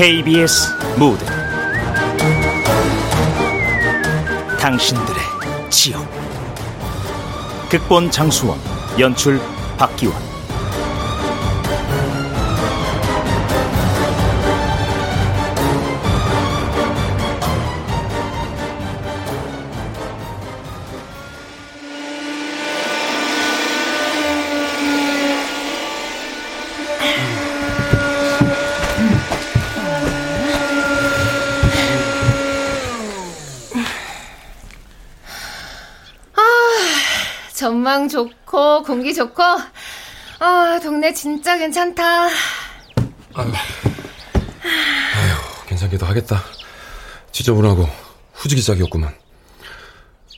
KBS 무대 당신들의 지역. 극본 장수원 연출 박기원 좋고 공기 좋고 아 동네 진짜 괜찮다. 아유, 아유 괜찮기도 하겠다. 지저분하고 후지기짝이었구만.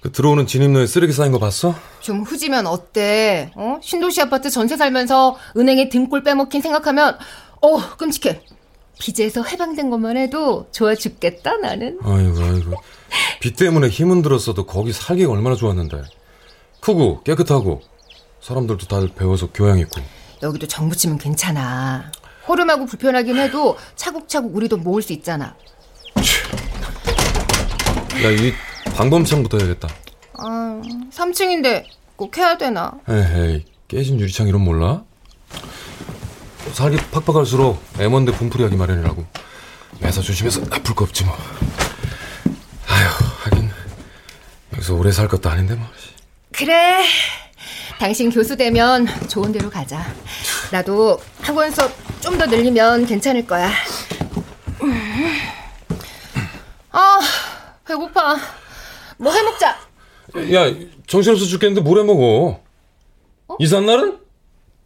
그 들어오는 진입로에 쓰레기 쌓인 거 봤어? 좀 후지면 어때? 어? 신도시 아파트 전세 살면서 은행에 등골 빼먹힌 생각하면 어 끔찍해. 빚에서 해방된 것만 해도 좋아 죽겠다 나는. 아이고 아이고. 빚 때문에 힘은 들었어도 거기 살기가 얼마나 좋았는데. 크고 깨끗하고 사람들도 다들 배워서 교양 있고. 여기도 정부 치면 괜찮아. 호름하고 불편하긴 해도 차곡차곡 우리도 모을 수 있잖아. 야, 이 방범창부터 해야겠다. 아, 3층인데 꼭 해야 되나? 에헤이, 깨진 유리창 이런 몰라? 살기 팍팍할수록 M1대 분풀이하기 마련이라고. 매사 조심해서 아플 거 없지 뭐. 아휴, 하긴 여기서 오래 살 것도 아닌데 뭐. 그래. 당신 교수 되면 좋은 데로 가자. 나도 학원 수업 좀 더 늘리면 괜찮을 거야. 아, 배고파. 뭐 해먹자. 야, 정신없어 죽겠는데 뭘 해먹어? 어? 이삿 날은?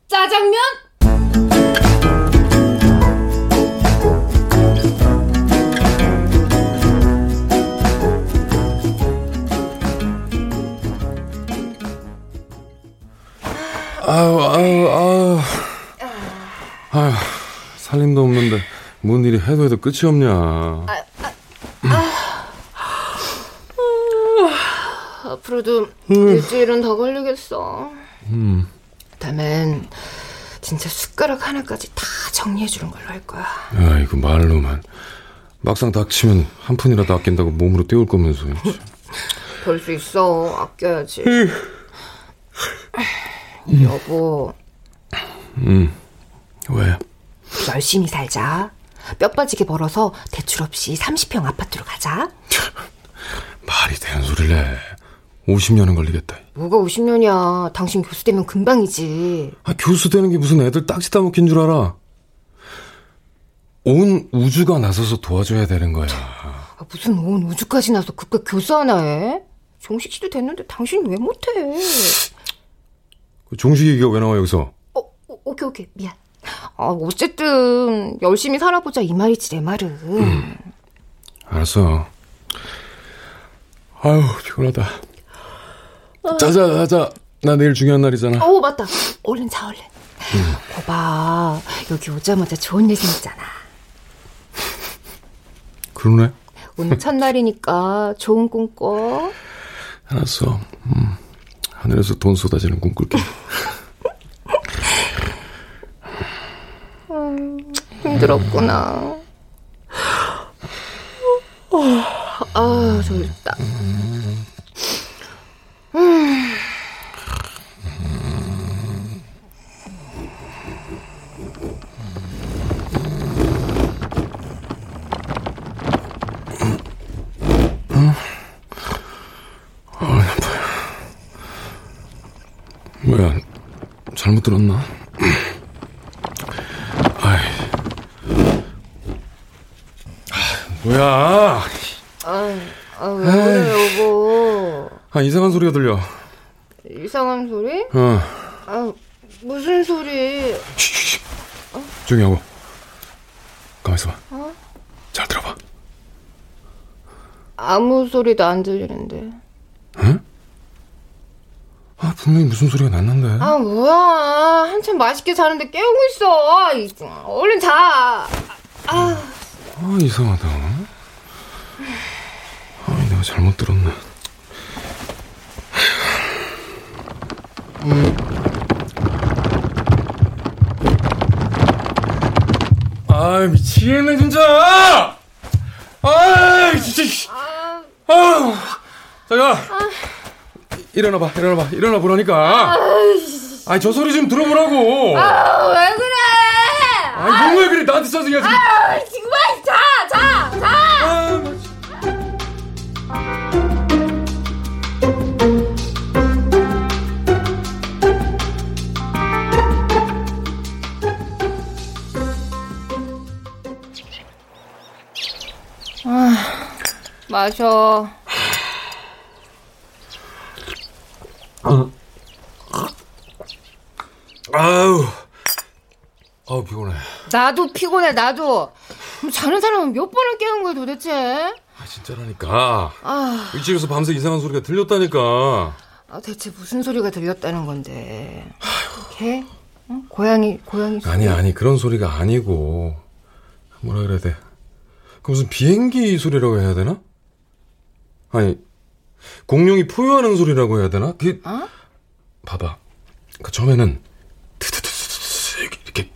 짜장면? 아유, 아유, 아유. 아유, 살림도 없는데, 뭔 일이 해도 해도 끝이 없냐. 아, 아, 아. 앞으로도 음. 일주일은 더 걸리겠어. 음. 다음엔 진짜 숟가락 하나까지 다 정리해주는 걸로 할 거야. 아이고, 말로만. 막상 닥치면 한 푼이라도 아낀다고 몸으로 때울 거면서. 볼수 있어. 아껴야지. 여보. 음, 왜? 열심히 살자. 뼈 빠지게 벌어서 대출 없이 30평 아파트로 가자. 말이 되는 소리를 해. 50년은 걸리겠다. 뭐가 50년이야. 당신 교수 되면 금방이지. 아, 교수 되는 게 무슨 애들 딱지 따먹힌 줄 알아. 온 우주가 나서서 도와줘야 되는 거야. 아, 무슨 온 우주까지 나서 그깟 교수 하나 해? 종식 씨도 됐는데 당신 왜 못해? 그 종식 얘기가 왜 나와 여기서? 어, 어, 오케이 오케이 미안. 아, 어쨌든 열심히 살아보자 이 말이지 내 말은. 음, 알았어. 아유 피곤하다. 어. 자자 자자. 나 내일 중요한 날이잖아. 어 맞다. 얼른 자 얼른. 음. 거봐 여기 오자마자 좋은 일 생겼잖아. 그러네. 오늘 첫날이니까 좋은 꿈 꿔. 알았어. 음. 하늘에서 돈 쏟아지는 꿈 꿀게. 음, 힘들었구나. 아, 졸립다. 잘못 들었나? 아이. 아, 뭐야? 아, 아, 왜 그래, 여보? 아, 이상한 소리가 들려. 이상한 소리? 어. 아, 무슨 소리? 쉬쉬쉬. 어? 조용히 하고. 가만 있어 봐. 어? 잘 들어봐. 아무 소리도 안 들리는데. 응? 아, 분명히 무슨 소리가 났는데. 아, 뭐야. 한참 맛있게 자는데 깨우고 있어. 얼른 자. 아, 아 이상하다. 아, 내가 잘못 들었네. 아이, 아 미치겠네 진짜. 아 진짜. 씨. 아, 자 야. 일어나봐, 일어나봐, 일어나 보라니까. 아, 저 소리 좀 들어보라고. 아, 왜 그래? 아, 왜 그래? 나한테 짜증이야 지금. 아, 정말 자, 자, 자. 아, 나 진짜. 마셔. 아우, 아우 피곤해. 나도 피곤해, 나도. 그럼 자는 사람은 몇 번을 깨운 거야, 도대체? 아 진짜라니까. 아, 일찍에서 밤새 이상한 소리가 들렸다니까. 아, 대체 무슨 소리가 들렸다는 건데? 개? 응? 고양이, 고양이 소리? 아니 아니 그런 소리가 아니고 뭐라 그래야 돼? 그 무슨 비행기 소리라고 해야 되나? 아니 공룡이 포효하는 소리라고 해야 되나? 그 어? 봐봐. 그 처음에는 이렇게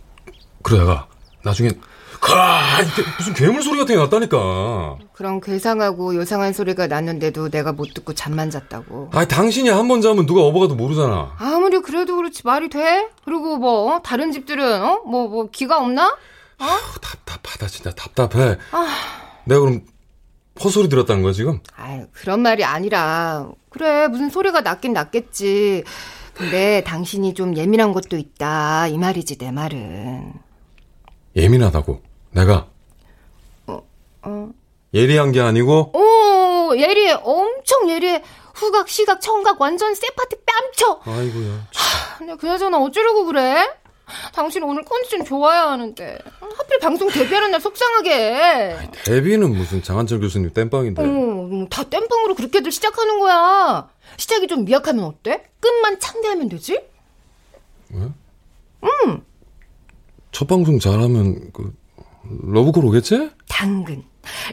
그러다가 나중엔 가 이렇게 무슨 괴물 소리 같은 게 났다니까. 그런 괴상하고 요상한 소리가 났는데도 내가 못 듣고 잠만 잤다고. 아 당신이 한 번 자면 누가 업어가도 모르잖아. 아무리 그래도 그렇지 말이 돼? 그리고 뭐 어? 다른 집들은 어? 뭐뭐 기가 없나? 아우, 답답하다 진짜 답답해. 내가 그럼 헛소리 들었다는 거야 지금? 아 그런 말이 아니라 그래 무슨 소리가 났긴 났겠지. 근데 당신이 좀 예민한 것도 있다 이 말이지 내 말은. 예민하다고. 내가 어. 예리한 게 아니고 오 예리해 엄청 예리해. 후각 시각 청각 완전 세 파트 뺨쳐. 아이고야. 근데 그나저나 어쩌려고 그래? 당신 오늘 컨디션 좋아야 하는데 하필 방송 데뷔하는 날 속상하게 해. 데뷔는 무슨 장한철 교수님 땜빵인데. 어, 다 땜빵으로 그렇게들 시작하는 거야. 시작이 좀 미약하면 어때? 끝만 창대하면 되지? 첫 방송 잘하면 그 러브콜 오겠지? 당근.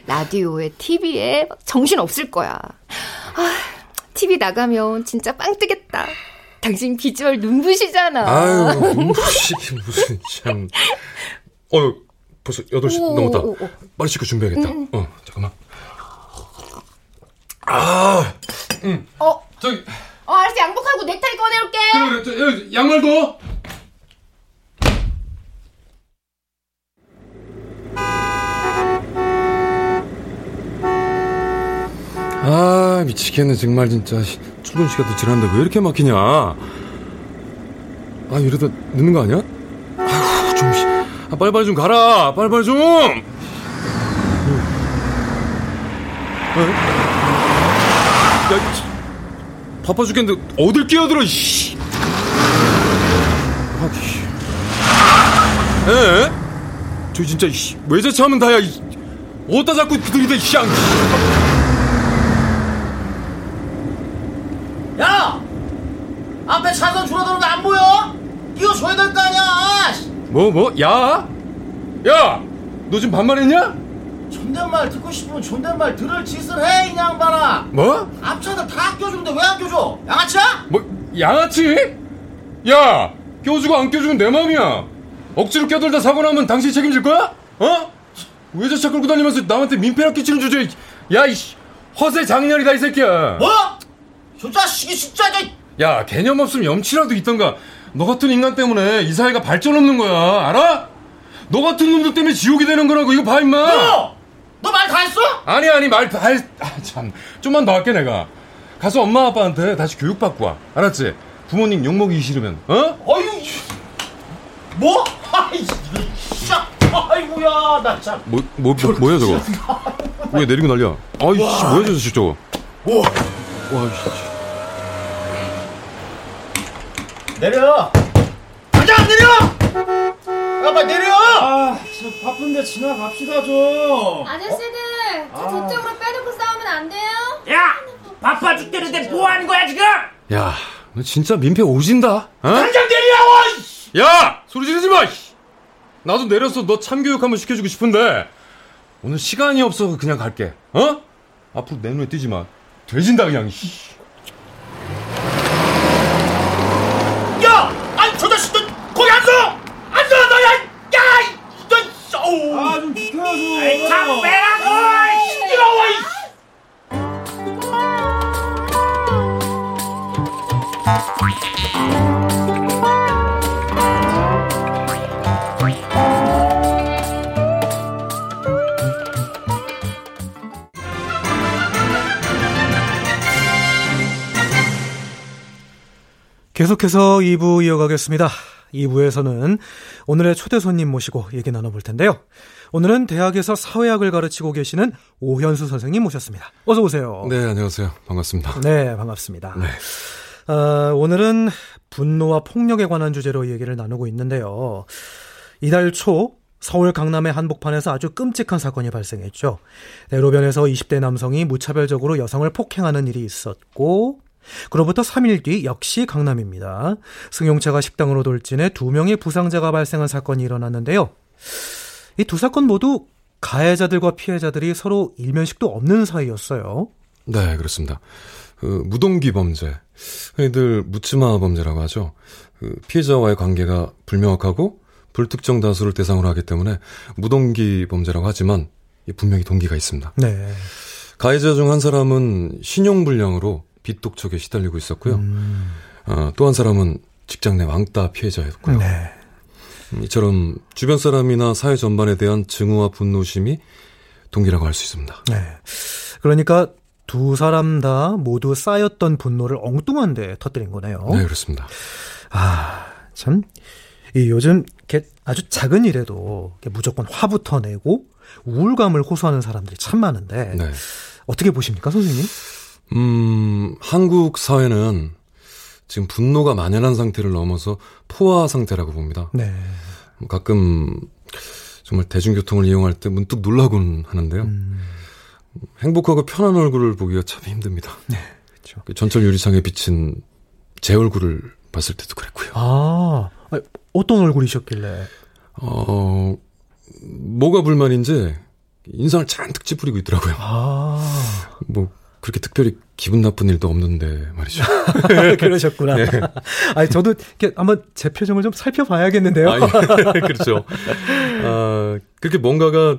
라디오에, TV에 정신 없을 거야. 아, TV 나가면 진짜 빵 뜨겠다. 당신 비주얼 눈부시잖아. 아유 무시 무슨 참. 어 벌써 8시 오, 넘었다. 오, 오. 빨리 씻고 준비해야겠다. 어 잠깐만. 아 어, 저기 어, 알았어. 양복하고 넥타이 꺼내올게. 그래 저, 여기 양말도. 아 미치겠네 정말 진짜 씨, 출근 시간도 지났는데 왜 이렇게 막히냐 아 이러다 늦는 거 아니야? 아휴 좀 씨. 아, 빨리빨리 좀 가라 빨리빨리 좀 어? 야, 이 바빠 죽겠는데 어딜 끼어들어 씨. 아, 씨. 에? 저 진짜 씨, 외제차 하면 다야 이. 어디다 자꾸 들이대 씨. 양. 야! 앞에 차선 줄어드는 거안 보여? 끼워줘야 될 거 아니야! 씨. 뭐 뭐? 야? 야! 너 지금 반말했냐? 존댓말 듣고 싶으면 존댓말 들을 짓을 해, 이 양반아! 뭐? 앞차들 다 껴주는데 왜 안 껴줘? 양아치야? 뭐 양아치? 야! 껴주고 안 껴주면 내 맘이야. 억지로 껴들다 사고 나면 당신 책임질 거야? 어? 외제차 끌고 다니면서 남한테 민폐나 끼치는 주제에 야, 이 씨, 허세 장렬이다 이 새끼야. 뭐? 저 자식이 진짜, 저, 야, 개념 없으면 염치라도 있던가. 너 같은 인간 때문에 이 사회가 발전 없는 거야. 알아? 너 같은 놈들 때문에 지옥이 되는 거라고. 이거 봐, 임마. 너! 너 말 다 했어? 아니, 아니, 말, 다 했, 아, 참. 좀만 더 할게, 내가. 가서 엄마, 아빠한테 다시 교육받고 와. 알았지? 부모님 욕먹이기 싫으면, 어? 어휴, 뭐? 아이, 씨, 아이고야, 나 참. 뭐, 뭐, 뭐 뭐야, 저거? 왜 내리고 난리야? 아이, 씨, 뭐야, 저 자식 저거? 오, 와, 씨. 내려! 가자, 내려! 야, 빨리 내려! 아, 저 바쁜데 지나갑시다 좀. 아저씨들 저 저쪽으로 빼놓고 싸우면 안 돼요? 야! 바빠 죽겠는데 뭐 하는 거야, 지금? 야, 너 진짜 민폐 오진다? 어? 당장 내리라고! 야! 소리 지르지 마! 씨. 나도 내려서 너 참교육 한번 시켜주고 싶은데 오늘 시간이 없어서 그냥 갈게. 어? 앞으로 내 눈에 띄지 마. 돼진다 그냥. 계속해서 2부 이어가겠습니다. 2부에서는 오늘의 초대 손님 모시고 얘기 나눠볼 텐데요. 오늘은 대학에서 사회학을 가르치고 계시는 오현수 선생님 모셨습니다. 어서 오세요. 네, 안녕하세요. 반갑습니다. 네, 반갑습니다. 네. 어, 오늘은 분노와 폭력에 관한 주제로 얘기를 나누고 있는데요. 이달 초 서울 강남의 한복판에서 아주 끔찍한 사건이 발생했죠. 대로변에서 20대 남성이 무차별적으로 여성을 폭행하는 일이 있었고, 그로부터 3일 뒤 역시 강남입니다. 승용차가 식당으로 돌진해 두 명의 부상자가 발생한 사건이 일어났는데요. 이 두 사건 모두 가해자들과 피해자들이 서로 일면식도 없는 사이였어요. 네, 그렇습니다. 그 무동기 범죄, 흔히들 묻지마 범죄라고 하죠. 그 피해자와의 관계가 불명확하고 불특정 다수를 대상으로 하기 때문에 무동기 범죄라고 하지만 분명히 동기가 있습니다. 네. 가해자 중 한 사람은 신용불량으로 빚 독촉에 시달리고 있었고요. 음. 어, 또 한 사람은 직장 내 왕따 피해자였고요. 네. 음, 이처럼 주변 사람이나 사회 전반에 대한 증오와 분노심이 동기라고 할 수 있습니다. 네. 그러니까 두 사람 다 모두 쌓였던 분노를 엉뚱한 데 터뜨린 거네요. 네, 그렇습니다. 아, 참. 이 요즘 이렇게 아주 작은 일에도 무조건 화부터 내고 우울감을 호소하는 사람들이 참 많은데 네. 어떻게 보십니까, 선생님? 음, 한국 사회는 지금 분노가 만연한 상태를 넘어서 포화 상태라고 봅니다. 네. 가끔 정말 대중교통을 이용할 때 문득 놀라곤 하는데요. 음. 행복하고 편한 얼굴을 보기가 참 힘듭니다. 네, 그렇죠. 그 전철 유리창에 비친 제 얼굴을 봤을 때도 그랬고요. 아, 어떤 얼굴이셨길래? 어, 뭐가 불만인지 인상을 잔뜩 찌푸리고 있더라고요. 아, 뭐 그렇게 특별히 기분 나쁜 일도 없는데 말이죠. 그러셨구나. 네. 아니, 저도 이렇게 한번 제 표정을 좀 살펴봐야겠는데요. 아, 예. 그렇죠. 아, 그렇게 뭔가가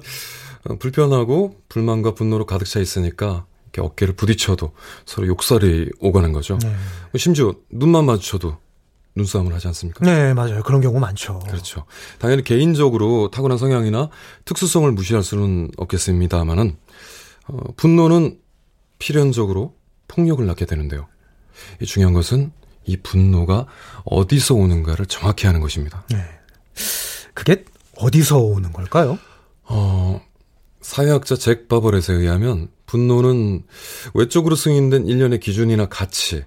불편하고 불만과 분노로 가득 차 있으니까 이렇게 어깨를 부딪혀도 서로 욕설이 오가는 거죠. 네. 심지어 눈만 마주쳐도 눈싸움을 하지 않습니까? 네, 맞아요. 그런 경우 많죠. 그렇죠. 당연히 개인적으로 타고난 성향이나 특수성을 무시할 수는 없겠습니다만은 어, 분노는 필연적으로 폭력을 낳게 되는데요. 이 중요한 것은 이 분노가 어디서 오는가를 정확히 하는 것입니다. 네. 그게 어디서 오는 걸까요? 어, 사회학자 잭 바버렛에 의하면 분노는 외적으로 승인된 일련의 기준이나 가치,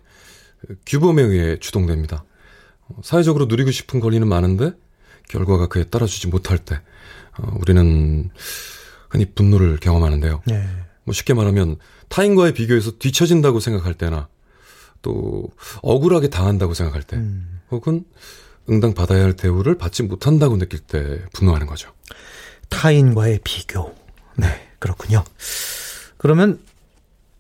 규범에 의해 주동됩니다. 어, 사회적으로 누리고 싶은 권리는 많은데 결과가 그에 따라주지 못할 때 어, 우리는 흔히 분노를 경험하는데요. 네. 뭐 쉽게 말하면 타인과의 비교에서 뒤처진다고 생각할 때나 또 억울하게 당한다고 생각할 때 음. 혹은 응당 받아야 할 대우를 받지 못한다고 느낄 때 분노하는 거죠. 타인과의 비교. 네, 그렇군요. 그러면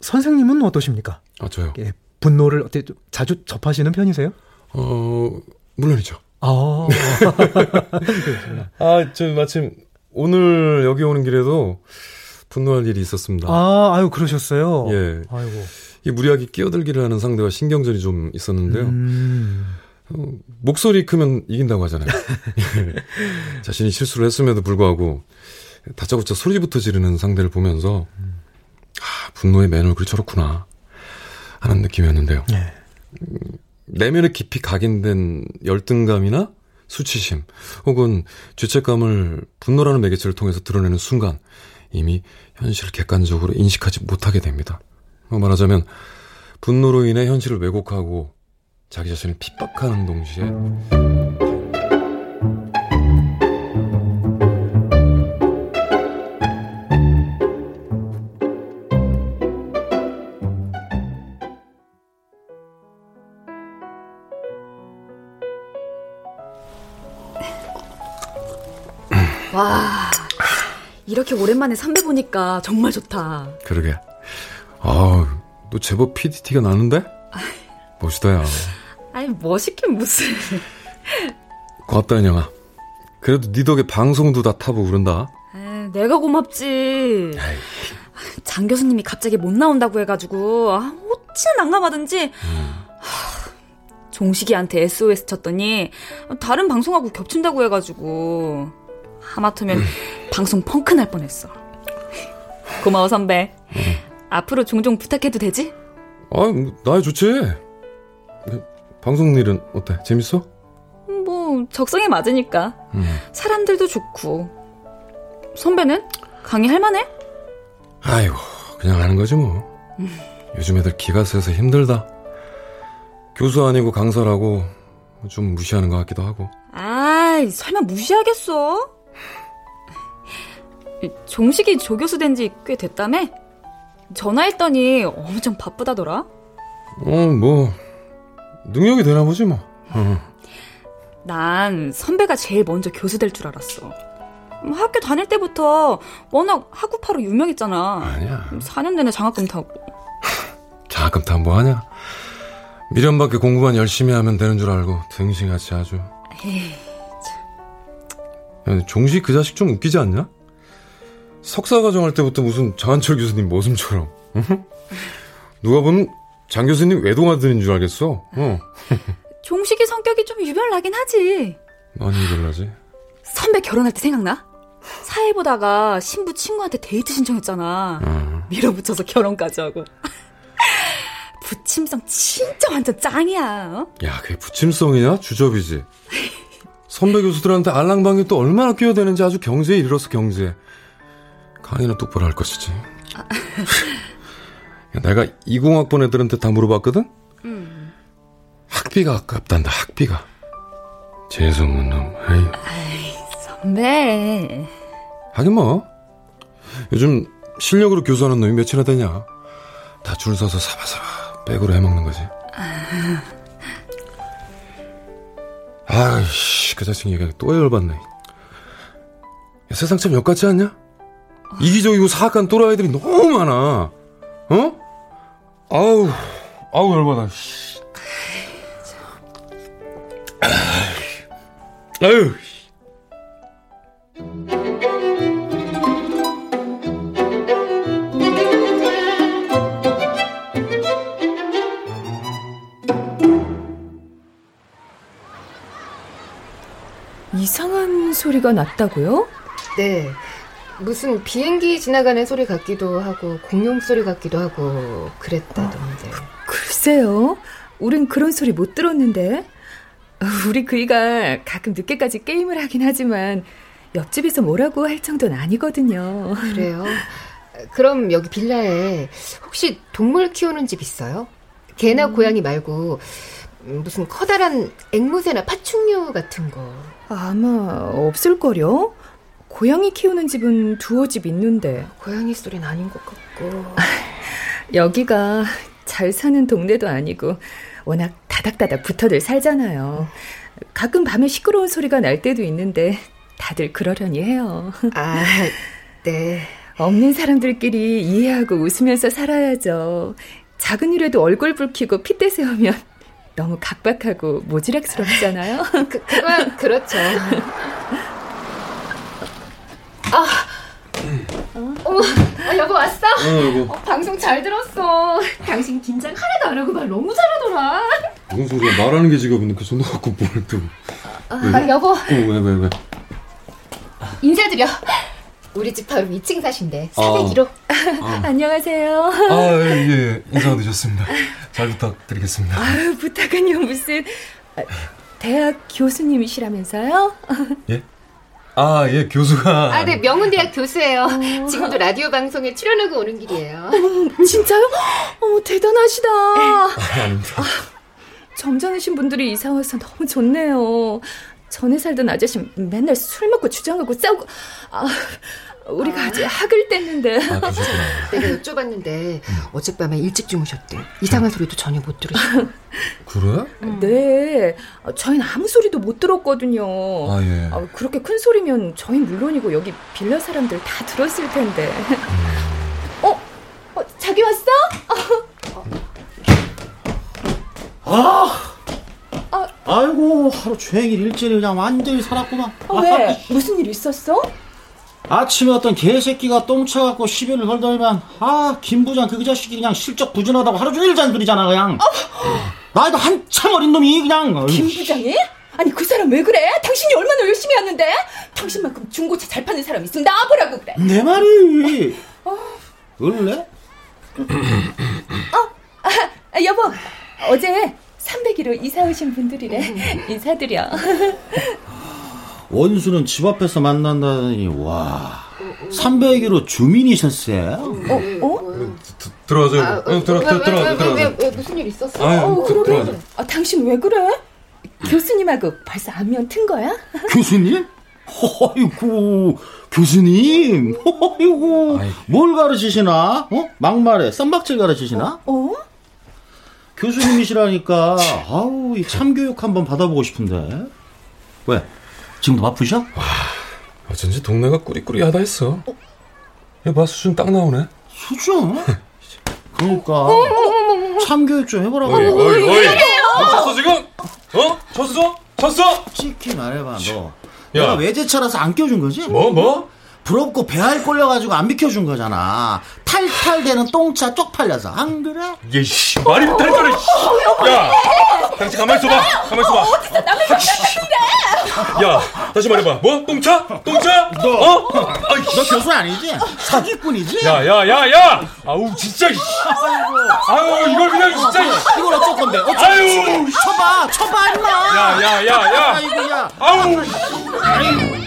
선생님은 어떠십니까? 아 저요. 예, 분노를 어떻게 좀 자주 접하시는 편이세요? 어 물론이죠. 아, 아, 저 마침 오늘 여기 오는 길에도 분노할 일이 있었습니다. 아, 아유 그러셨어요. 예. 아이고. 이 무리하게 끼어들기를 하는 상대와 신경전이 좀 있었는데요. 음, 어, 목소리 크면 이긴다고 하잖아요. 자신이 실수를 했음에도 불구하고 다짜고짜 소리부터 지르는 상대를 보면서 아, 분노의 맨 얼굴이 저렇구나 하는 느낌이었는데요. 네. 내면에 깊이 각인된 열등감이나 수치심 혹은 죄책감을 분노라는 매개체를 통해서 드러내는 순간 이미 현실을 객관적으로 인식하지 못하게 됩니다. 뭐 말하자면 분노로 인해 현실을 왜곡하고 자기 자신을 핍박하는 동시에 와, 이렇게 오랜만에 선배 보니까 정말 좋다. 그러게 아우 너 제법 PDT가 나는데? 멋있다 야 아니, 멋있긴 무슨. 고맙다 은영아 그래도 네 덕에 방송도 다 타보고 그런다 에, 내가 고맙지. 장 교수님이 갑자기 못 나온다고 해가지고, 아, 어찌나 난감하든지. 하, 종식이한테 SOS 쳤더니, 다른 방송하고 겹친다고 해가지고, 하마터면 방송 펑크 날 뻔했어. 고마워, 선배. 앞으로 종종 부탁해도 되지? 아, 뭐, 나야 좋지. 방송 일은 어때? 재밌어? 뭐 적성에 맞으니까 음. 사람들도 좋고 선배는 강의 할 만해? 아이고 그냥 하는 거지 뭐. 요즘 애들 기가 세서 힘들다. 교수 아니고 강사라고 좀 무시하는 것 같기도 하고. 아이 설마 무시하겠어? 종식이 조교수 된 지 꽤 됐다며? 전화했더니 엄청 바쁘다더라. 어, 뭐 능력이 되나 보지 뭐. 어. 난 선배가 제일 먼저 교수 될 줄 알았어. 뭐 학교 다닐 때부터 워낙 학구파로 유명했잖아. 아니야. 4년 내내 장학금 타고. 장학금 타면 뭐 하냐? 미련밖에 공부만 열심히 하면 되는 줄 알고 등신같이 아주. 에이, 야, 종식 그 자식 좀 웃기지 않냐? 석사 과정 할 때부터 무슨 장한철 교수님 모습처럼. 응? 누가 보면 장 교수님 외동아들인 줄 알겠어. 어. 종식이 성격이 좀 유별나긴 하지. 많이 이별나지. 선배 결혼할 때 생각나? 사회 보다가 신부 친구한테 데이트 신청했잖아. 어. 밀어붙여서 결혼까지 하고. 부침성 진짜 완전 짱이야. 어? 야, 그게 부침성이냐? 주접이지. 선배 교수들한테 알랑방이 또 얼마나 끼어대는지 아주 경제에 이르렀어, 경제. 강의는 똑바로 할 것이지. 야, 내가 20학번 애들한테 다 물어봤거든? 학비가 아깝단다, 학비가. 재수없는 놈, 에이. 선배. 하긴 뭐. 요즘 실력으로 교수하는 놈이 몇이나 되냐. 다 줄 서서 사바사바 백으로 해먹는 거지. 아이씨, 그 자식 얘기가 또 열받네. 야, 세상 참 역같지 않냐? 이기적이고 사악한 또라이들이 너무 많아. 어? 아우, 아우, 열받아, 씨. 아유. 이상한 소리가 났다고요? 네. 무슨 비행기 지나가는 소리 같기도 하고 공룡 소리 같기도 하고 그랬다던데. 글쎄요. 우린 그런 소리 못 들었는데. 우리 그이가 가끔 늦게까지 게임을 하긴 하지만 옆집에서 뭐라고 할 정도는 아니거든요. 그래요? 그럼 여기 빌라에 혹시 동물 키우는 집 있어요? 개나 고양이 말고 무슨 커다란 앵무새나 파충류 같은 거. 아마 없을걸요? 고양이 키우는 집은 두어 집 있는데. 고양이 소리는 아닌 것 같고. 여기가 잘 사는 동네도 아니고 워낙 다닥다닥 붙어들 살잖아요. 가끔 밤에 시끄러운 소리가 날 때도 있는데 다들 그러려니 해요. 아, 네. 없는 사람들끼리 이해하고 웃으면서 살아야죠. 작은 일에도 얼굴 붉히고 핏대 세우면 너무 각박하고 모지락스럽잖아요. 그, 그건 그렇죠. 아, 어머, 아, 여보 왔어? 어, 여보. 어, 방송 잘 들었어. 당신 긴장 하나도 안 하고 말 너무 잘하더라. 무슨 소리야? 말하는 게 직업인데 그손 놓고 뭘 또. 아, 여보, 어, 왜, 왜, 왜? 인사드려. 우리 집 바로 2층 사신대. 아. 401호. 안녕하세요. 아, 예, 예. 인사 드렸습니다. 잘 부탁드리겠습니다. 아유, 부탁은요, 무슨. 아, 대학 교수님이시라면서요? 예? 아, 예, 교수가. 아, 네, 명훈대학 교수예요. 지금도 라디오 방송에 출연하고 오는 길이에요. 진짜요? 어머, 대단하시다. 아, 아닙니다. 점잖으신 분들이 이사 와서 너무 좋네요. 전에 살던 아저씨 맨날 술 먹고 주장하고 싸우고 아, 우리가 아. 직 학을 뗐는데 아. 내가 여쭤봤는데 어젯밤에 일찍 주무셨대. 이상한 소리도 전혀 못 들으시고. 그래? 네, 저희는 아무 소리도 못 들었거든요. 아, 예. 아, 그렇게 큰 소리면 저희 물론이고 여기 빌라 사람들 다 들었을 텐데. 어? 어 자기 왔어? 아! 아이고 하루 종일 일제를 그냥 완전히 살았구만 어, 왜? 무슨 일 있었어? 아침에 어떤 개새끼가 똥 차갖고 시비를 걸더니만 아 김부장 그 자식이 그냥 실적 부진하다고 하루 종일 잔소리잖아 그냥 나이도 한참 어린 놈이 그냥 김 부장이? 아니 그 사람 왜 그래? 당신이 얼마나 열심히 하는데? 당신만큼 중고차 잘 파는 사람 있으면 나와보라고 그래 내 말이 을래? 어? 아, 여보 어제 3 301호 이사 오신 분들이래. 인사드려. 원수는 집 앞에서 만난다더니 와 301호 주민이셨어요? 어? 어? 들어가세요. 아, 응, 들어, 들어, 들어, 왜, 들어. 왜, 왜, 무슨 일 있었어? 아유, 어, 들- 그러게. 들어가세요. 아, 당신 왜 그래? 교수님하고 벌써 안면 튼 거야? 교수님? 어이구 교수님 어이구 뭘 가르치시나? 어? 막말에 쌈박질 가르치시나? 어? 교수님이시라니까 아우 이 참교육 한번 받아보고 싶은데 왜? 지금도 바쁘셔? 어쩐지 동네가 꾸리꾸리하다 했어. 해봐, 수준 딱 나오네. 수준? 그러니까 참교육 좀 해보라고 어이, 어이, 어이. 너 쳤어, 지금? 어? 쳤어? 쳤어? 솔직히 말해봐 너 야. 내가 외제차라서 안 껴준 거지? 뭐, 뭐? 부럽고 배알 꼴려가지고 안 비켜준 거잖아 탈탈대는 똥차 쪽팔려서 안 그래? 이게, 씨, 말이 탈탈해, 씨. 야! 당신 가만히 있어봐. 가만히 있어봐. 어디서 남의 장난인데? 야, 다시 말해봐. 뭐? 똥차? 똥차? 너. 어? 아이, 너 교수 아니지? 사기꾼이지? 야, 야, 야, 야! 아우, 진짜, 이 아유, 이걸 그냥 진짜, 이 이걸 어쩔 건데? 어쩔 아유, 쳐봐 쳐봐 임마 야, 야, 야, 야! 아이고 야 아우! 벌써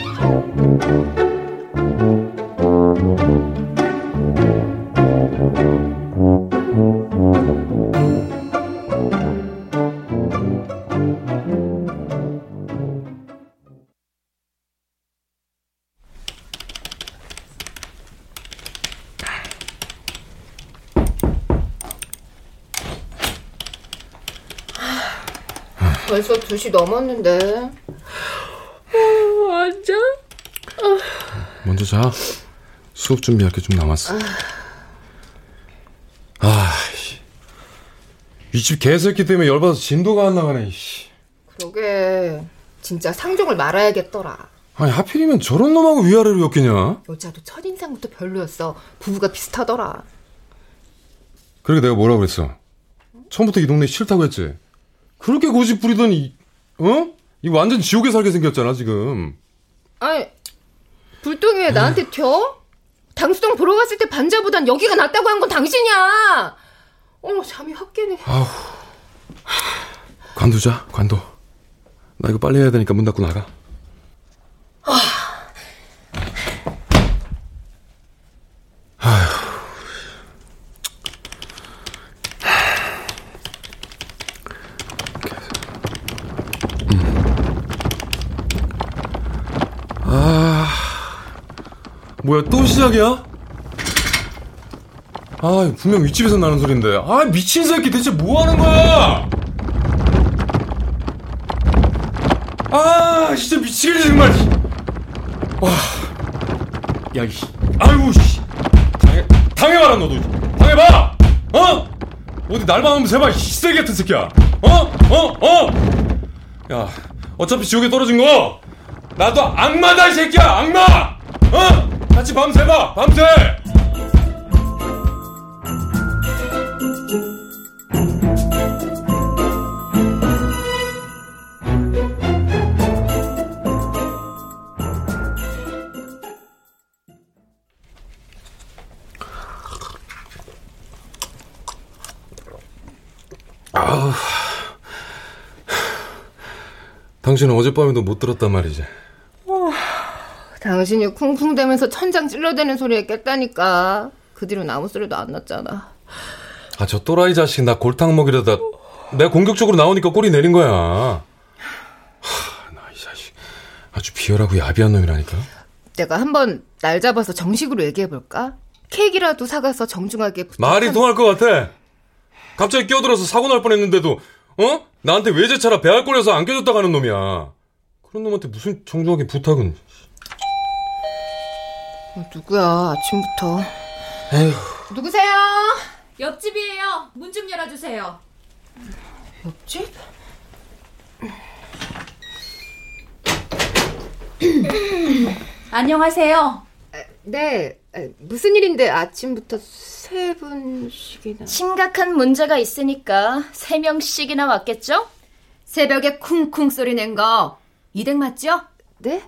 2시 넘었는데. 완전? 먼저 자. 수업 준비할 게 좀 남았어. 아, 이 집 개새끼 때문에 열받아서 진도가 안 나가네, 씨. 그러게. 진짜 상종을 말아야겠더라. 아니, 하필이면 저런 놈하고 위아래로 엮이냐? 여자도 첫인상부터 별로였어. 부부가 비슷하더라. 그러게 내가 뭐라고 그랬어? 처음부터 이 동네 싫다고 했지? 그렇게 고집 부리더니, 어? 이 완전 지옥에 살게 생겼잖아, 지금. 아니, 불똥이 왜 나한테 튀어? 당수동 보러 갔을 때 반자보단 여기가 낫다고 한 건 당신이야! 어머, 잠이 확 깨네. 관두자, 관둬. 나 이거 빨리 해야 되니까 문 닫고 나가. 아, 뭐야 또 시작이야? 아, 분명 윗집에서 나는 소린데. 아, 미친 새끼 대체 뭐 하는 거야? 아, 진짜 미치겠네, 정말. 와. 야, 이 아이고, 씨. 당해, 당해봐라, 너도. 당해봐! 어? 어디 날방 한번 세봐, 이 쓰레기 같은 새끼야. 어? 어? 어? 야, 어차피 지옥에 떨어진 거, 나도 악마다, 이 새끼야, 악마! 어? 같이 밤새봐, 밤새! 당신은 어젯밤에도 못 들었단 말이지. 당신이 쿵쿵대면서 천장 찔러대는 소리에 깼다니까. 그 뒤로 아무 소리도 안 났잖아. 아, 저 또라이 자식 나 골탕 먹이려다 내가 공격적으로 나오니까 꼬리 내린 거야. 하, 나 이 자식 아주 비열하고 야비한 놈이라니까. 내가 한번 날 잡아서 정식으로 얘기해 볼까? 케이크라도 사가서 정중하게 부탁한- 말이 통할 것 같아. 갑자기 끼어들어서 사고 날 뻔했는데도 어? 나한테 외제차라 배알 꼴려서 안 껴줬다 가는 놈이야. 그런 놈한테 무슨 정중하게 부탁은. 어, 누구야 아침부터 에휴. 누구세요? 옆집이에요. 문 좀 열어주세요. 옆집? 안녕하세요. 네 에, 무슨 일인데 아침부터 세 분씩이나 심각한 문제가 있으니까 세 명씩이나 왔겠죠? 새벽에 쿵쿵 소리 낸 거 이댁 맞죠? 네?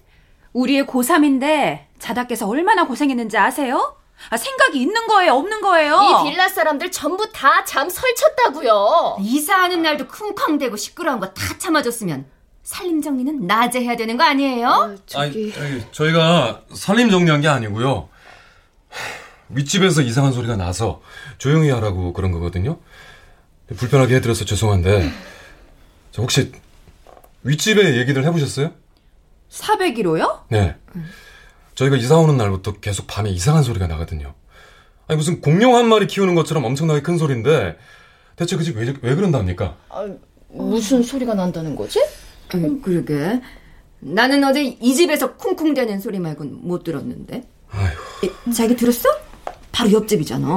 우리의 고3인데 자다 깨서 얼마나 고생했는지 아세요? 아, 생각이 있는 거예요, 없는 거예요? 이 빌라 사람들 전부 다 잠 설쳤다고요. 이사하는 날도 쿵쾅대고 시끄러운 거 다 참아줬으면 살림 정리는 낮에 해야 되는 거 아니에요? 아니, 아니, 저희가 살림 정리한 게 아니고요. 윗집에서 이상한 소리가 나서 조용히 하라고 그런 거거든요. 불편하게 해드려서 죄송한데 저 혹시 윗집에 얘기들 해보셨어요? 401호요? 네. 저희가 이사 오는 날부터 계속 밤에 이상한 소리가 나거든요. 아니 무슨 공룡 한 마리 키우는 것처럼 엄청나게 큰 소리인데 대체 그 집 왜 왜 그런답니까? 무슨 소리가 난다는 거지? 음, 그러게. 나는 어제 이 집에서 쿵쿵대는 소리 말곤 못 들었는데. 아휴. 자기 들었어? 바로 옆집이잖아.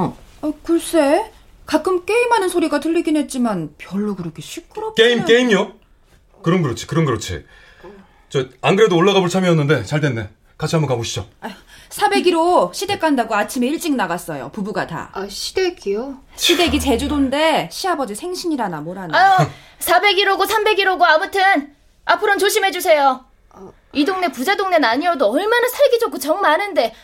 어, 글쎄. 가끔 게임하는 소리가 들리긴 했지만 별로 그렇게 시끄럽지 게임 게임요? 그럼 그렇지, 그럼 그렇지. 저 안 그래도 올라가 볼 참이었는데 잘 됐네. 같이 한번 가보시죠. 401호 시댁 간다고 아침에 일찍 나갔어요. 부부가 다. 아, 시댁이요? 시댁이 제주도인데 시아버지 생신이라나 뭐라나. 아유, 401호고 301호고 아무튼 앞으로는 조심해 주세요. 이 동네 부자 동네는 아니어도 얼마나 살기 좋고 정 많은데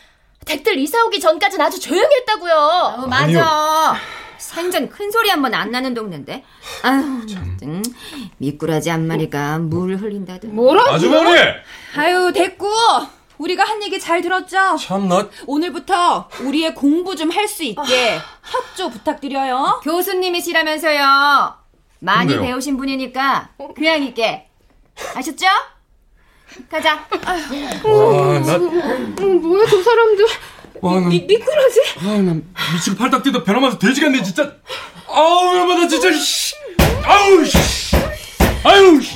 댁들 이사 오기 전까진 아주 조용했다고요. 어, 맞아. 생전 큰 소리 한 번 안 나는 동네인데. 아유, 음, 미꾸라지 한 마리가 물 흘린다든. 뭐라? 아주머니! 아유, 됐고. 우리가 한 얘기 잘 들었죠? 참나. 오늘부터 우리의 공부 좀 할 수 있게 협조 부탁드려요. 교수님이시라면서요. 많이 근데요? 배우신 분이니까 그냥 있게. 아셨죠? 가자. 아, 나, 음, 뭐야, 저 사람들. 와, 나, 미, 미꾸라지? 아, 나 미치고 팔딱 뛰다 벼랑맞아 돼지겠네, 진짜. 아우, 여보, 나 진짜, 씨. 아우, 씨. 아유, 씨.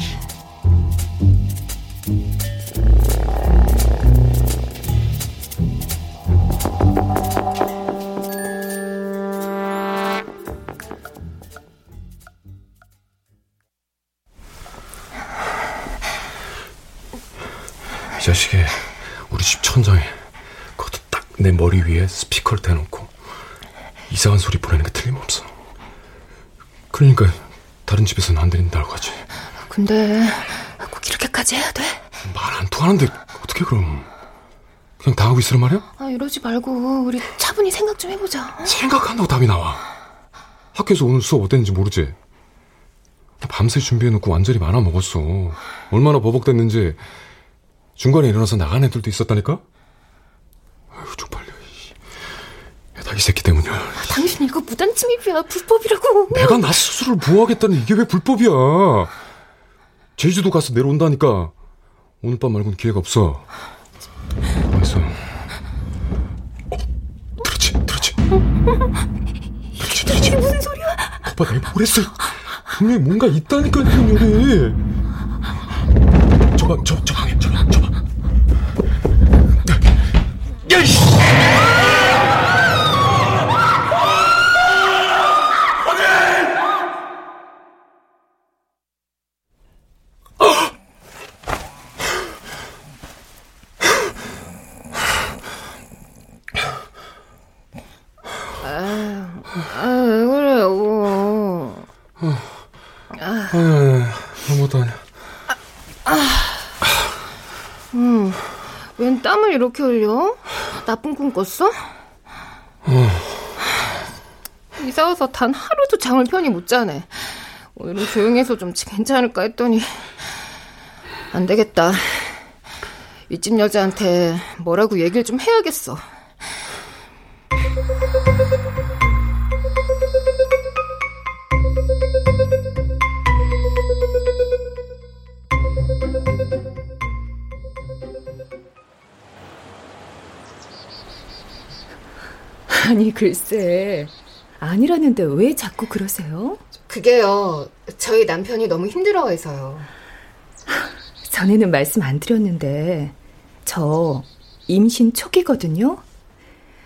자식이 우리 집 천장에 그것도 딱 내 머리 위에 스피커를 대놓고 이상한 소리 보내는 게 틀림없어. 그러니까 다른 집에서는 안 들린다고 하지. 근데 꼭 이렇게까지 해야 돼? 말 안 통하는데 어떻게 그럼? 그냥 당하고 있으란 말이야? 아, 이러지 말고 우리 차분히 생각 좀 해보자. 생각한다고 답이 나와. 학교에서 오늘 수업 어땠는지 모르지? 밤새 준비해놓고 완전히 말아 먹었어. 얼마나 버벅댔는지 중간에 일어나서 나간 애들도 있었다니까? 아유, 쪽팔려. 다 이 새끼 때문이야. 당신 이거 무단 침입이야. 불법이라고. 내가 나 스스로를 보호하겠다는 이게 왜 불법이야? 제주도 가서 내려온다니까. 오늘 밤 말고는 기회가 없어. 가만있어. 어, 들었지? 들었지? 들었지? 들었지? 이게 무슨 소리야? 오빠 내가 뭘 했어? 분명히 뭔가 있다니까, 이년이 저 방, 저, 저방에, 저 방, 저 방. 야, 이씨! 아, 왜 그래요? 아니, 아무것도 아니야. 웬 땀을 이렇게 흘려? 나쁜 꿈 꿨어? 이사 와서 단 하루도 잠을 편히 못 자네. 오늘은 조용해서 좀 괜찮을까 했더니 안 되겠다. 윗집 여자한테 뭐라고 얘기를 좀 해야겠어. 아니, 글쎄. 아니라는데 왜 자꾸 그러세요? 그게요. 저희 남편이 너무 힘들어해서요. 전에는 말씀 안 드렸는데, 저 임신 초기거든요?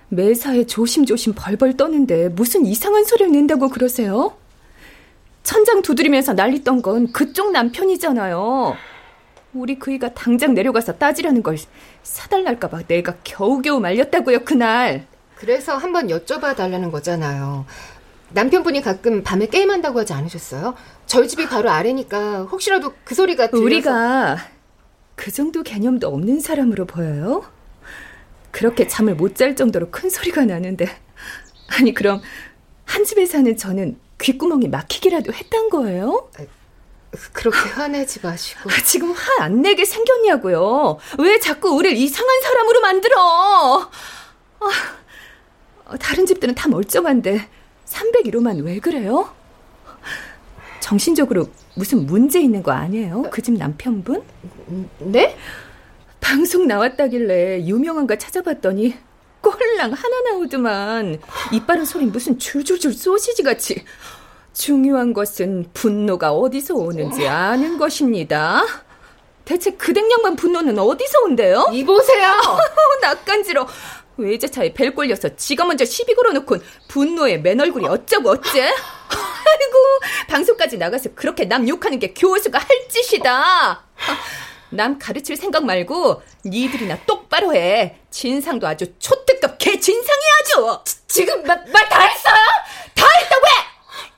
매사에 조심조심 벌벌 떠는데 무슨 이상한 소리를 낸다고 그러세요? 천장 두드리면서 난리 던건 그쪽 남편이잖아요. 우리 그이가 당장 내려가서 따지라는 걸 사달랄까봐 내가 겨우겨우 말렸다고요, 그날. 그래서 한번 여쭤봐 달라는 거잖아요. 남편분이 가끔 밤에 게임한다고 하지 않으셨어요? 저희 집이 바로 아래니까 혹시라도 그 소리가 들려서 우리가 그 정도 개념도 없는 사람으로 보여요? 그렇게 잠을 못 잘 정도로 큰 소리가 나는데 아니 그럼 한 집에 사는 저는 귓구멍이 막히기라도 했단 거예요? 그렇게 화내지 마시고. 아, 지금 화 안 내게 생겼냐고요? 왜 자꾸 우리를 이상한 사람으로 만들어? 아, 어, 다른 집들은 다 멀쩡한데 301호만 왜 그래요? 정신적으로 무슨 문제 있는 거 아니에요? 그 집 남편분? 네? 방송 나왔다길래 유명한 거 찾아봤더니 꼴랑 하나 나오더만 이빨은 소리 무슨 줄줄줄 소시지 같이 중요한 것은 분노가 어디서 오는지 아는 것입니다. 대체 그 댕냥만 분노는 어디서 온대요? 이보세요. 낯간지러. 외제차에 벨 꼴려서 지가 먼저 시비 걸어놓고 분노의 맨 얼굴이 어쩌고 어째? 아이고 방송까지 나가서 그렇게 남 욕하는 게 교수가 할 짓이다. 남 가르칠 생각 말고 니들이나 똑바로 해. 진상도 아주 초특급 개진상이야 아주. 지, 금말 다 했어요? 다 했다 왜?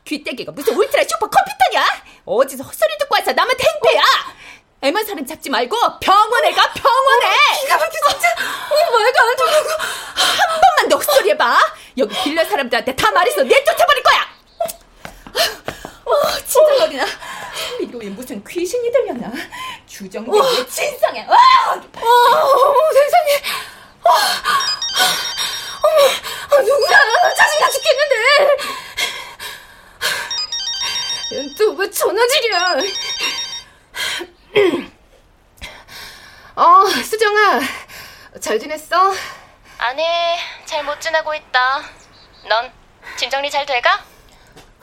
귀때기가 무슨 울트라 슈퍼 컴퓨터냐? 어디서 헛소리 듣고 와서 남한테 행패야? 애만 사람 잡지 말고 병원에 가 병원에. 어, 기가 막혀 진짜. 어 말도 안 되고. 한 번만 더 헛소리 해봐. 여기 빌려 사람들한테 다 말해서 내쫓아버릴 거야. 어, 진짜 머리나. 이거에 무슨 귀신이 들려나? 주정뱅이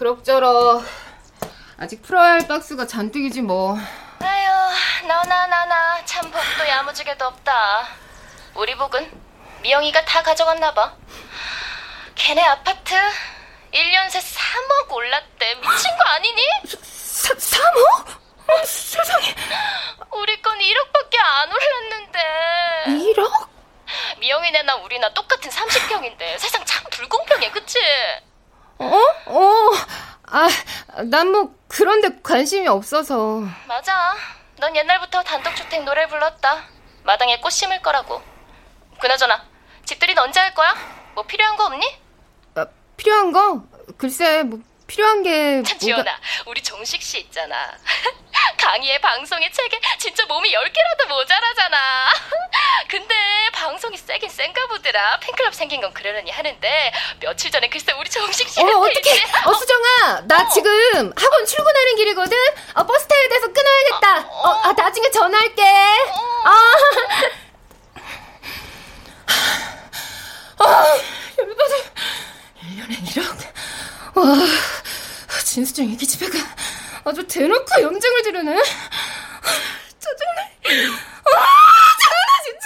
그럭저럭. 아직 풀어야 할 박스가 잔뜩이지 뭐. 아휴, 너나 나나 참 복도 야무지게도 없다. 우리 복은 미영이가 다 가져갔나 봐. 걔네 아파트 1년 새 3억 올랐대. 미친 거 아니니? 사, 3억? 어, 세상에. 우리 건 1억밖에 안 올랐는데. 1억? 미영이네나 우리나 똑같은 30평인데 세상 참 불공평해, 그치? 어? 어. 아, 난 뭐 그런데 관심이 없어서. 맞아. 넌 옛날부터 단독주택 노래 불렀다. 마당에 꽃 심을 거라고. 그나저나 집들이는 언제 할 거야? 뭐 필요한 거 없니? 아, 필요한 거? 글쎄, 뭐 필요한 게참 지연아, 우리 정식 씨 있잖아. 강의에 방송에 책에 진짜 몸이 10개라도 모자라잖아. 근데 방송이 세긴 센가 보더라. 팬클럽 생긴 건 그러려니 하는데 며칠 전에 글쎄 우리 정식 씨 어, 어떡해. 어, 수정아. 나 어. 지금 학원 출근하는 길이거든. 어, 버스 타야 돼서 끊어야겠다. 어, 어 아, 나중에 전화할게. 어. 아. 아, 열받아. 1년에 1억. 와, 진수정 애기 집에 가. 아주 대놓고 염증을 지르네. 짜증나. 아, 짜증나, 진짜.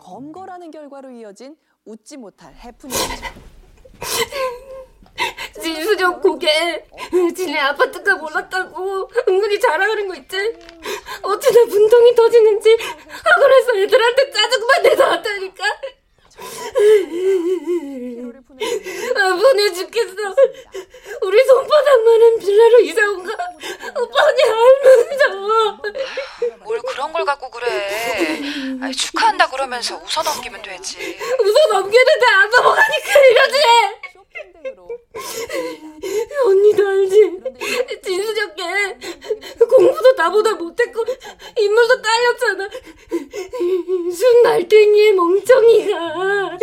검거라는 결과로 이어진 웃지 못할 해프닝이죠. 진수정 고개 지네 아파트가 몰랐다고 은근히 자랑하는 거 있지? 어쩌다 분통이 터지는지 학원에서 애들한테 짜증만 내서 왔다니까. 아 보내 죽겠어. 우리 손바닥만한 빌라로 이사 온가 오빠 언니 알면서 뭘 그런 걸 갖고 그래. 아니, 축하한다 그러면서 웃어 넘기면 되지. 웃어 넘기는데 안 넘어가니까 이러지 언니도 알지? 진수적게 공부도 나보다 못했고 인물도 딸렸잖아. 순 날땡이의 멍청이가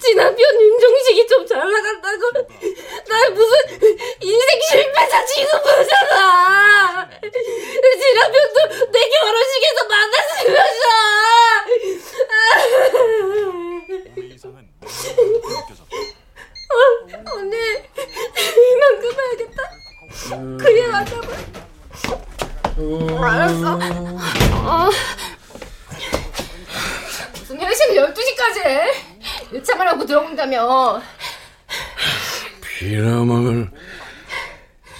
지 남편 윤종식이 좀 잘 나간다고 날 무슨 인생 실패자 취급하잖아. 지 남편도 내 결혼식에서 만났으면서. 어, 언니 이만 끊어야겠다. 그게 맞다고. 알았어. 어. 무슨 회식 12시까지 해? 유창을 하고 들어온다며. 비라먹을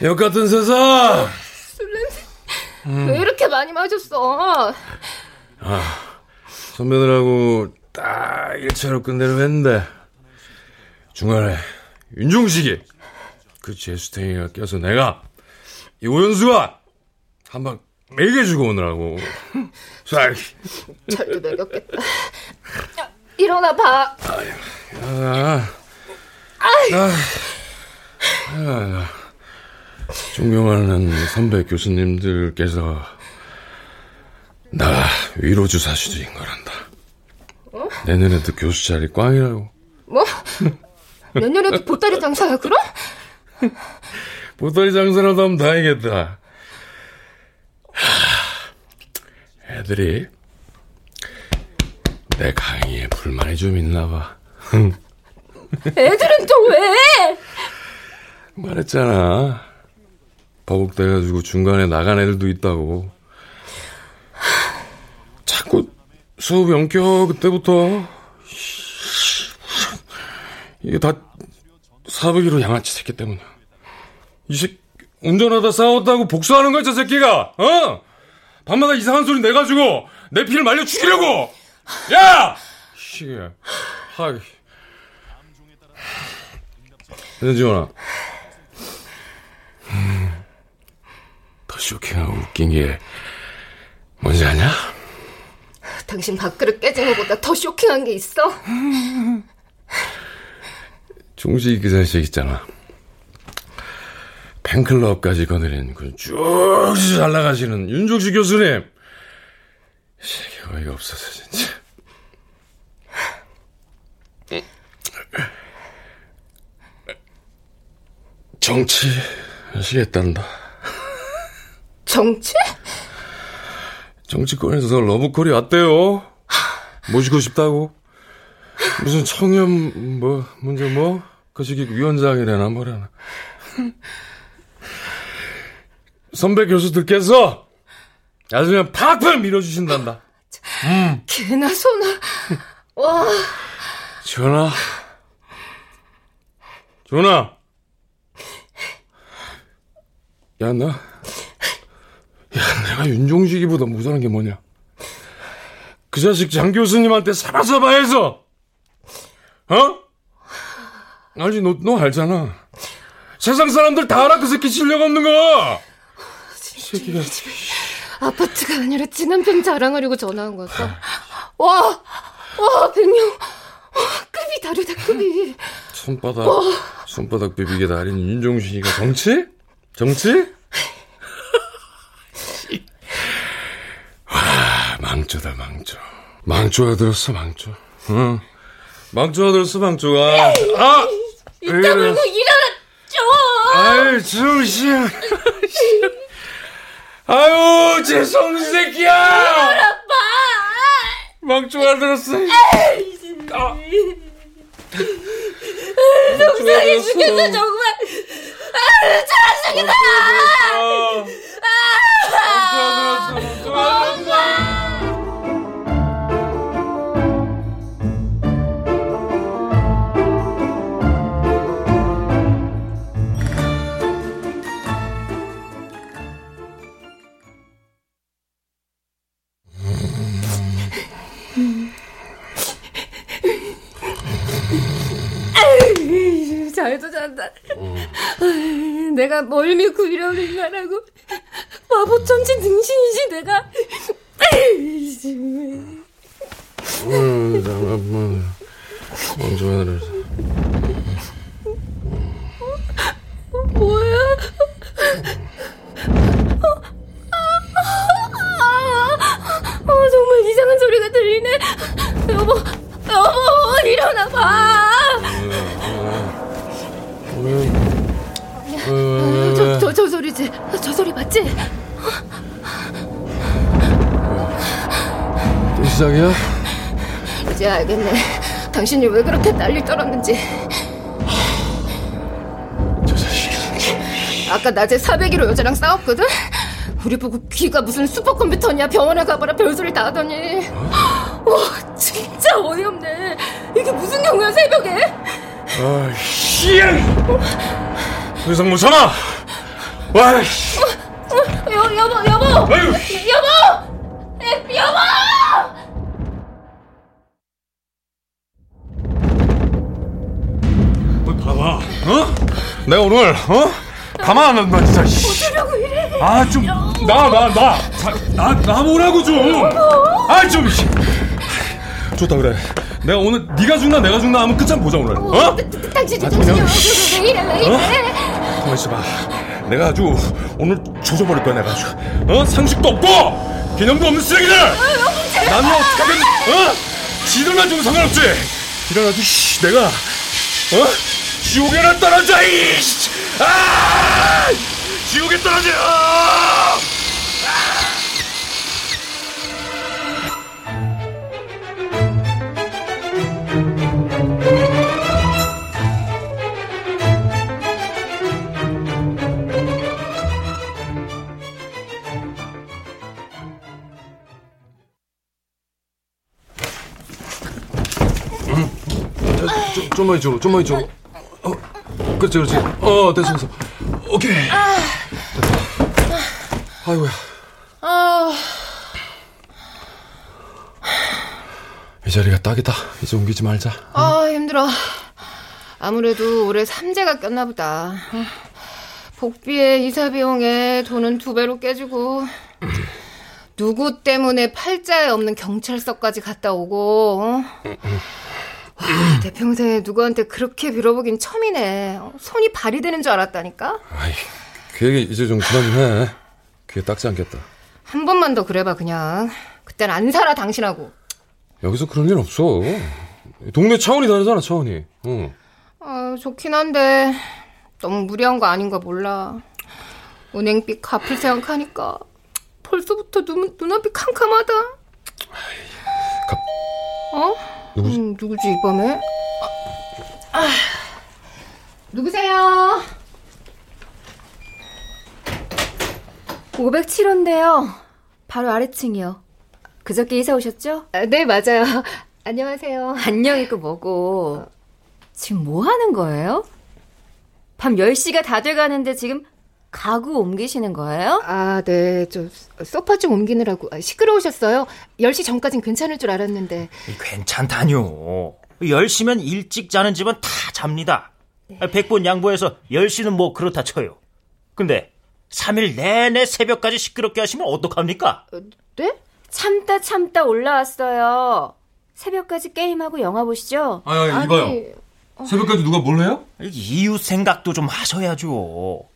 역 같은 세상. 술 냄새. 음. 왜 이렇게 많이 마셨어? 아, 선배들하고 딱 1차로 끝내려 했는데 중간에 윤종식이 그 제수탱이가 껴서 내가 이 오연수가 한방 먹여주고 오느라고. 자, 잘도 먹였겠다. 일어나 봐. 아, 아, 아, 존경하는 선배 교수님들께서 나 위로 주사 주드린 거란다. 어? 내년에도 교수 자리 꽝이라고. 뭐? 내년에도 보따리 장사야 그럼? 보따리 장사라도 하면 다행이겠다. 하, 애들이 내 강의에 불만이 좀 있나 봐. 애들은 또 왜? 말했잖아. 버벅대가지고 중간에 나간 애들도 있다고. 자꾸 수업 연겨 그때부터 이게 다 사백이로 양아치 새끼 때문에. 이 새끼 운전하다 싸웠다고 복수하는 거야 저 새끼가. 어? 밤마다 이상한 소리 내가지고 내 피를 말려 죽이려고. 야! 시계. 하이. 현지원아. 음, 더 쇼킹하고 웃긴 게 뭔지 아냐? 당신 밥그릇 깨진 것보다 더 쇼킹한 게 있어? 종식이 그 자식 있잖아. 팬클럽까지 거느린 그쭉 잘 나가시는 윤종식 교수님. 이 새끼 어이가 없어서 진짜. 정치 하시겠단다. 정치? 정치권에서 러브콜이 왔대요. 모시고 싶다고. 무슨 청렴 뭐 문제 뭐그 시기 위원장이래나 뭐래나. 선배 교수들께서 아주 그냥 팍팍 밀어주신단다. 음. 개나 소나. 와. 전화. 전화. 야, 나. 야, 내가 윤종식이보다 못하는 게 뭐냐. 그 자식 장 교수님한테 사바사바해서, 어? 알지, 너, 너 알잖아. 세상 사람들 다 알아, 그 새끼 실력 없는 거! 이 새끼가. 아파트가 아니라 지남편 자랑하려고 전화한 거였어. 와, 와, 백명. 와, 급이 다르다, 급이. 손바닥, 와. 손바닥 비비게 달인 윤종식이가 정치? 정치? 와, 망조다, 망조. 망조가 들었어, 망조. 응. 망조가 들었어, 망조가. 아! 왜 이따. 물고 일어나줘! 아유, 정신. 아유, 죄송, 이 새끼야! 일어나봐! 망조가 들었어. 아. 속상해 죽겠어, 정말! 아, 자식이다! 아 잘도 잔다. 아유, 내가 멀미 바보 천진 등신이지 내가. 음, 잠깐만. 망조가 들었어. 뭐야? 어, 정말 이상한 소리가 들리네. 여보, 여보, 일어나 봐. 저, 저, 저 소리지. 저 소리 맞지? 또 시작이야? 이제 알겠네. 당신이 왜 그렇게 난리 떨었는지. 저 자식. 아까 낮에 401호 여자랑 싸웠거든? 우리 보고 귀가 무슨 슈퍼컴퓨터냐 병원에 가봐라 별소리 다 하더니 와 진짜 어이없네 이게 무슨 경우야 새벽에 아, 씨! 더 이상 못 참아! 와, 씨! 어, 여, 여보 여보 아유. 여보 에, 여보 내가 오늘 어? 가만 안 놔둔다 진짜. 어쩌려고 이래? 아 좀 나 나 나 나 나보라고 좀. 아 좀 좋다 그래. 내가 오늘 네가 죽나 내가 죽나 하면 끝장 보자 오늘. 어? 당신 아, 정신이 그냥- 없어서 왜 이래 왜 이래? 가만 있어봐. 내가 아주 오늘 조져버릴 거야 내가 아주. 어 상식도 없고 개념도 없는 쓰레기들. 나는 어떻게든 어 지들만 좀 상관없지. 이런 아주 씨, 내가 어 지옥에나 떨어져 이씨. 아 지옥에 떨어져. 좀, 좀만 이쪽으로, 좀만 이쪽으로. 어, 그렇지, 그렇지. 어, 됐어, 됐어. 오케이. 됐다. 아이고야. 아, 이 자리가 딱이다. 이제 옮기지 말자. 아 힘들어. 아무래도 올해 삼재가 꼈나 보다. 어, 복비에 이사 비용에 돈은 두 배로 깨지고 누구 때문에 팔자에 없는 경찰서까지 갔다 오고 어? 와, 내 평생에 누구한테 그렇게 빌어보긴 처음이네. 어, 손이 발이 되는 줄 알았다니까. 아이, 그 얘기 이제 좀 그만 좀 해. 귀에 딱지 않겠다. 한 번만 더 그래봐 그냥. 그땐 안 살아 당신하고. 여기서 그런 일 없어. 동네 차원이 다르잖아, 차원이. 응. 아, 좋긴 한데 너무 무리한 거 아닌가 몰라. 은행빚 갚을 생각하니까 벌써부터 눈, 눈앞이 캄캄하다. 갚- 어? 누구지? 음, 누구지 이번에? 아, 아. 누구세요? 507호인데요. 바로 아래층이요. 그저께 이사 오셨죠? 아, 네 맞아요. 안녕하세요. 안녕이고 뭐고. 지금 뭐 하는 거예요? 밤 10시가 다 돼가는데 지금 가구 옮기시는 거예요? 아, 네. 저 소파 좀 옮기느라고 아, 시끄러우셨어요. 10시 전까진 괜찮을 줄 알았는데. 괜찮다뇨. 10시면 일찍 자는 집은 다 잡니다. 백번 양보해서 10시는 뭐 그렇다 쳐요. 근데 3일 내내 새벽까지 시끄럽게 하시면 어떡합니까? 네? 참다 참다 올라왔어요. 새벽까지 게임하고 영화 보시죠? 아니, 아니, 이봐요. 새벽까지 누가 뭘 해요? 이웃 생각도 좀 하셔야죠. 어?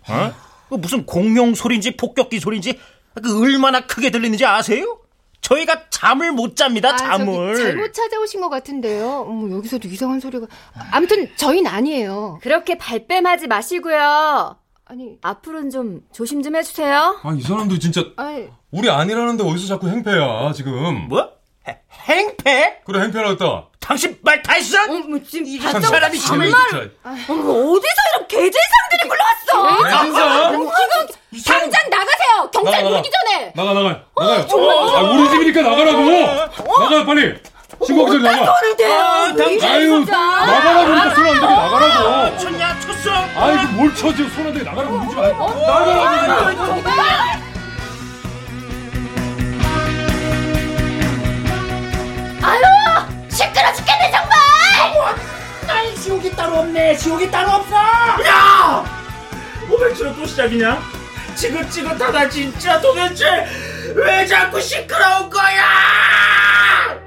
그 무슨 공룡 소리인지 폭격기 소리인지 그 얼마나 크게 들리는지 아세요? 저희가 잠을 못 잡니다. 아, 잠을. 저기 잘못 찾아오신 것 같은데요. 어머, 여기서도 이상한 소리가. 아무튼 저희는 아니에요. 그렇게 발뺌하지 마시고요. 아니, 앞으로는 좀 조심 좀 해주세요. 아, 이 사람들 진짜 아니, 우리 아니라는데 어디서 자꾸 행패야, 지금. 뭐? 해- 행패? 그래, 행패라 했다. 당신 말 다 했어? 뭐 지금 이 참, 사람이 정말. 어머, 어디서 이런 개재상들이 굴러왔어? 대진사! 당장 나가세요! 경찰 나가, 나가. 부르기 전에! 나가, 나가. 나가요. 아, 우리 집이니까 나가라고! 나가요, 빨리! 신고하기 전에 나가! 아, 아유, 나가라고 그러니까 손안 되게 나가라고! 쳤냐 쳤어? 아이고, 뭘 쳐지, 손안 되게 나가라고 집 아니 나가라고! 아유! 시끄러 죽겠네, 정말! 아이 지옥이 따로 없네. 지옥이 따로 없어. 야! 500km 또 시작이냐? 지긋지긋하다 진짜 도대체. 왜 자꾸 시끄러운 거야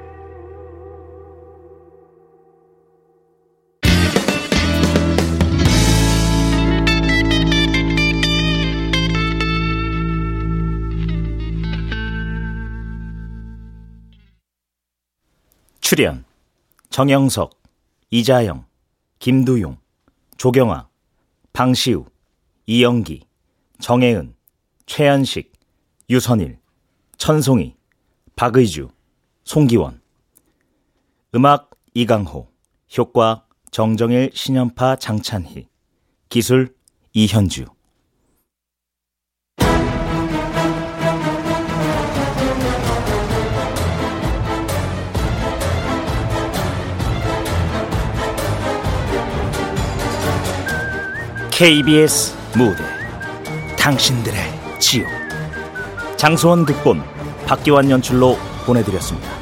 출연 정영석, 이자영, 김두용, 조경아, 방시우, 이영기, 정혜은, 최현식, 유선일, 천송이, 박의주, 송기원. 음악 이강호. 효과 정정일 신연파 장찬희. 기술 이현주 KBS 무대 당신들의 지옥 장소원 극본 박기환 연출로 보내드렸습니다.